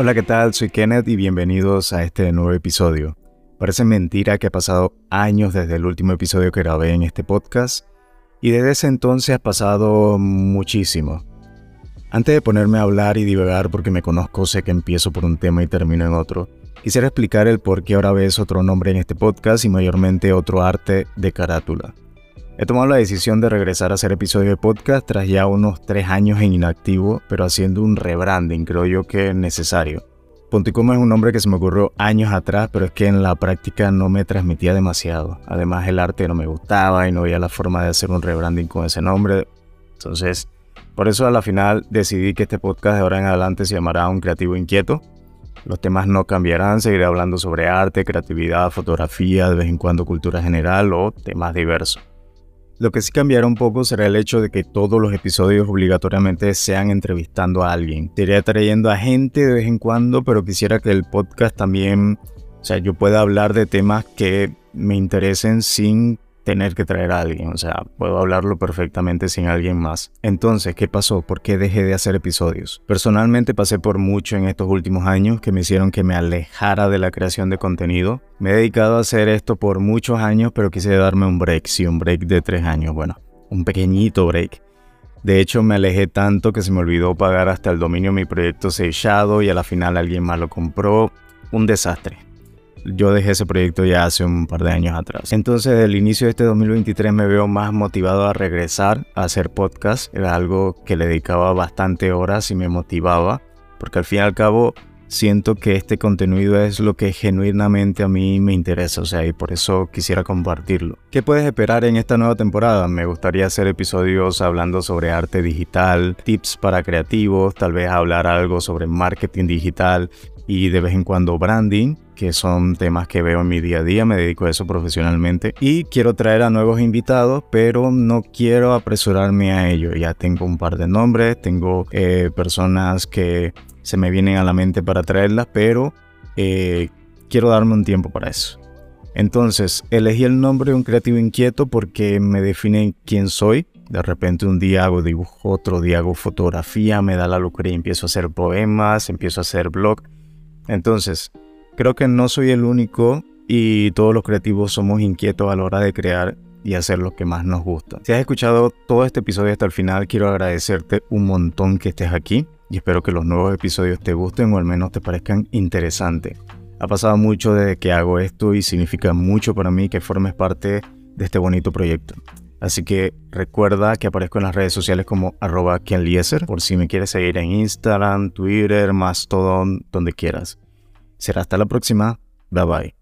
Hola, ¿qué tal? Soy Kenneth y bienvenidos a este nuevo episodio. Parece mentira que ha pasado años desde el último episodio que grabé en este podcast y desde ese entonces ha pasado muchísimo. Antes de ponerme a hablar y divagar porque me conozco, sé que empiezo por un tema y termino en otro, quisiera explicar el por qué ahora ves otro nombre en este podcast y mayormente otro arte de carátula. He tomado la decisión de regresar a hacer episodios de podcast tras ya unos tres años en inactivo, pero haciendo un rebranding, creo yo que es necesario. Ponticoma es un nombre que se me ocurrió años atrás, pero es que en la práctica no me transmitía demasiado. Además el arte no me gustaba y no había la forma de hacer un rebranding con ese nombre. Entonces, por eso a la final decidí que este podcast de ahora en adelante se llamará Un Creativo Inquieto. Los temas no cambiarán, seguiré hablando sobre arte, creatividad, fotografía, de vez en cuando cultura general o temas diversos. Lo que sí cambiará un poco será el hecho de que todos los episodios obligatoriamente sean entrevistando a alguien. Te iré trayendo a gente de vez en cuando, pero quisiera que el podcast también, o sea, yo pueda hablar de temas que me interesen sin tener que traer a alguien, o sea, puedo hablarlo perfectamente sin alguien más. Entonces, ¿qué pasó? ¿Por qué dejé de hacer episodios? Personalmente pasé por mucho en estos últimos años que me hicieron que me alejara de la creación de contenido. Me he dedicado a hacer esto por muchos años, pero quise darme un break, sí, un break de tres años, bueno, un pequeñito break. De hecho, me alejé tanto que se me olvidó pagar hasta el dominio mi proyecto sellado y a la final alguien más lo compró. Un desastre yo dejé ese proyecto ya hace un par de años atrás. Entonces, desde el inicio de este 2023 me veo más motivado a regresar a hacer podcast. Era algo que le dedicaba bastante horas y me motivaba, porque al fin y al cabo siento que este contenido es lo que genuinamente a mí me interesa, o sea, y por eso quisiera compartirlo. ¿Qué puedes esperar en esta nueva temporada? Me gustaría hacer episodios hablando sobre arte digital, tips para creativos, tal vez hablar algo sobre marketing digital y de vez en cuando branding que son temas que veo en mi día a día, me dedico a eso profesionalmente y quiero traer a nuevos invitados, pero no quiero apresurarme a ello. Ya tengo un par de nombres, tengo eh, personas que se me vienen a la mente para traerlas, pero eh, quiero darme un tiempo para eso. Entonces, elegí el nombre de un creativo inquieto porque me define quién soy. De repente un día hago dibujo, otro día hago fotografía, me da la locura y empiezo a hacer poemas, empiezo a hacer blog. Entonces, Creo que no soy el único y todos los creativos somos inquietos a la hora de crear y hacer lo que más nos gusta. Si has escuchado todo este episodio hasta el final, quiero agradecerte un montón que estés aquí y espero que los nuevos episodios te gusten o al menos te parezcan interesantes. Ha pasado mucho desde que hago esto y significa mucho para mí que formes parte de este bonito proyecto. Así que recuerda que aparezco en las redes sociales como arroba kenlieser por si me quieres seguir en Instagram, Twitter, Mastodon, donde quieras. Será hasta la próxima. Bye bye.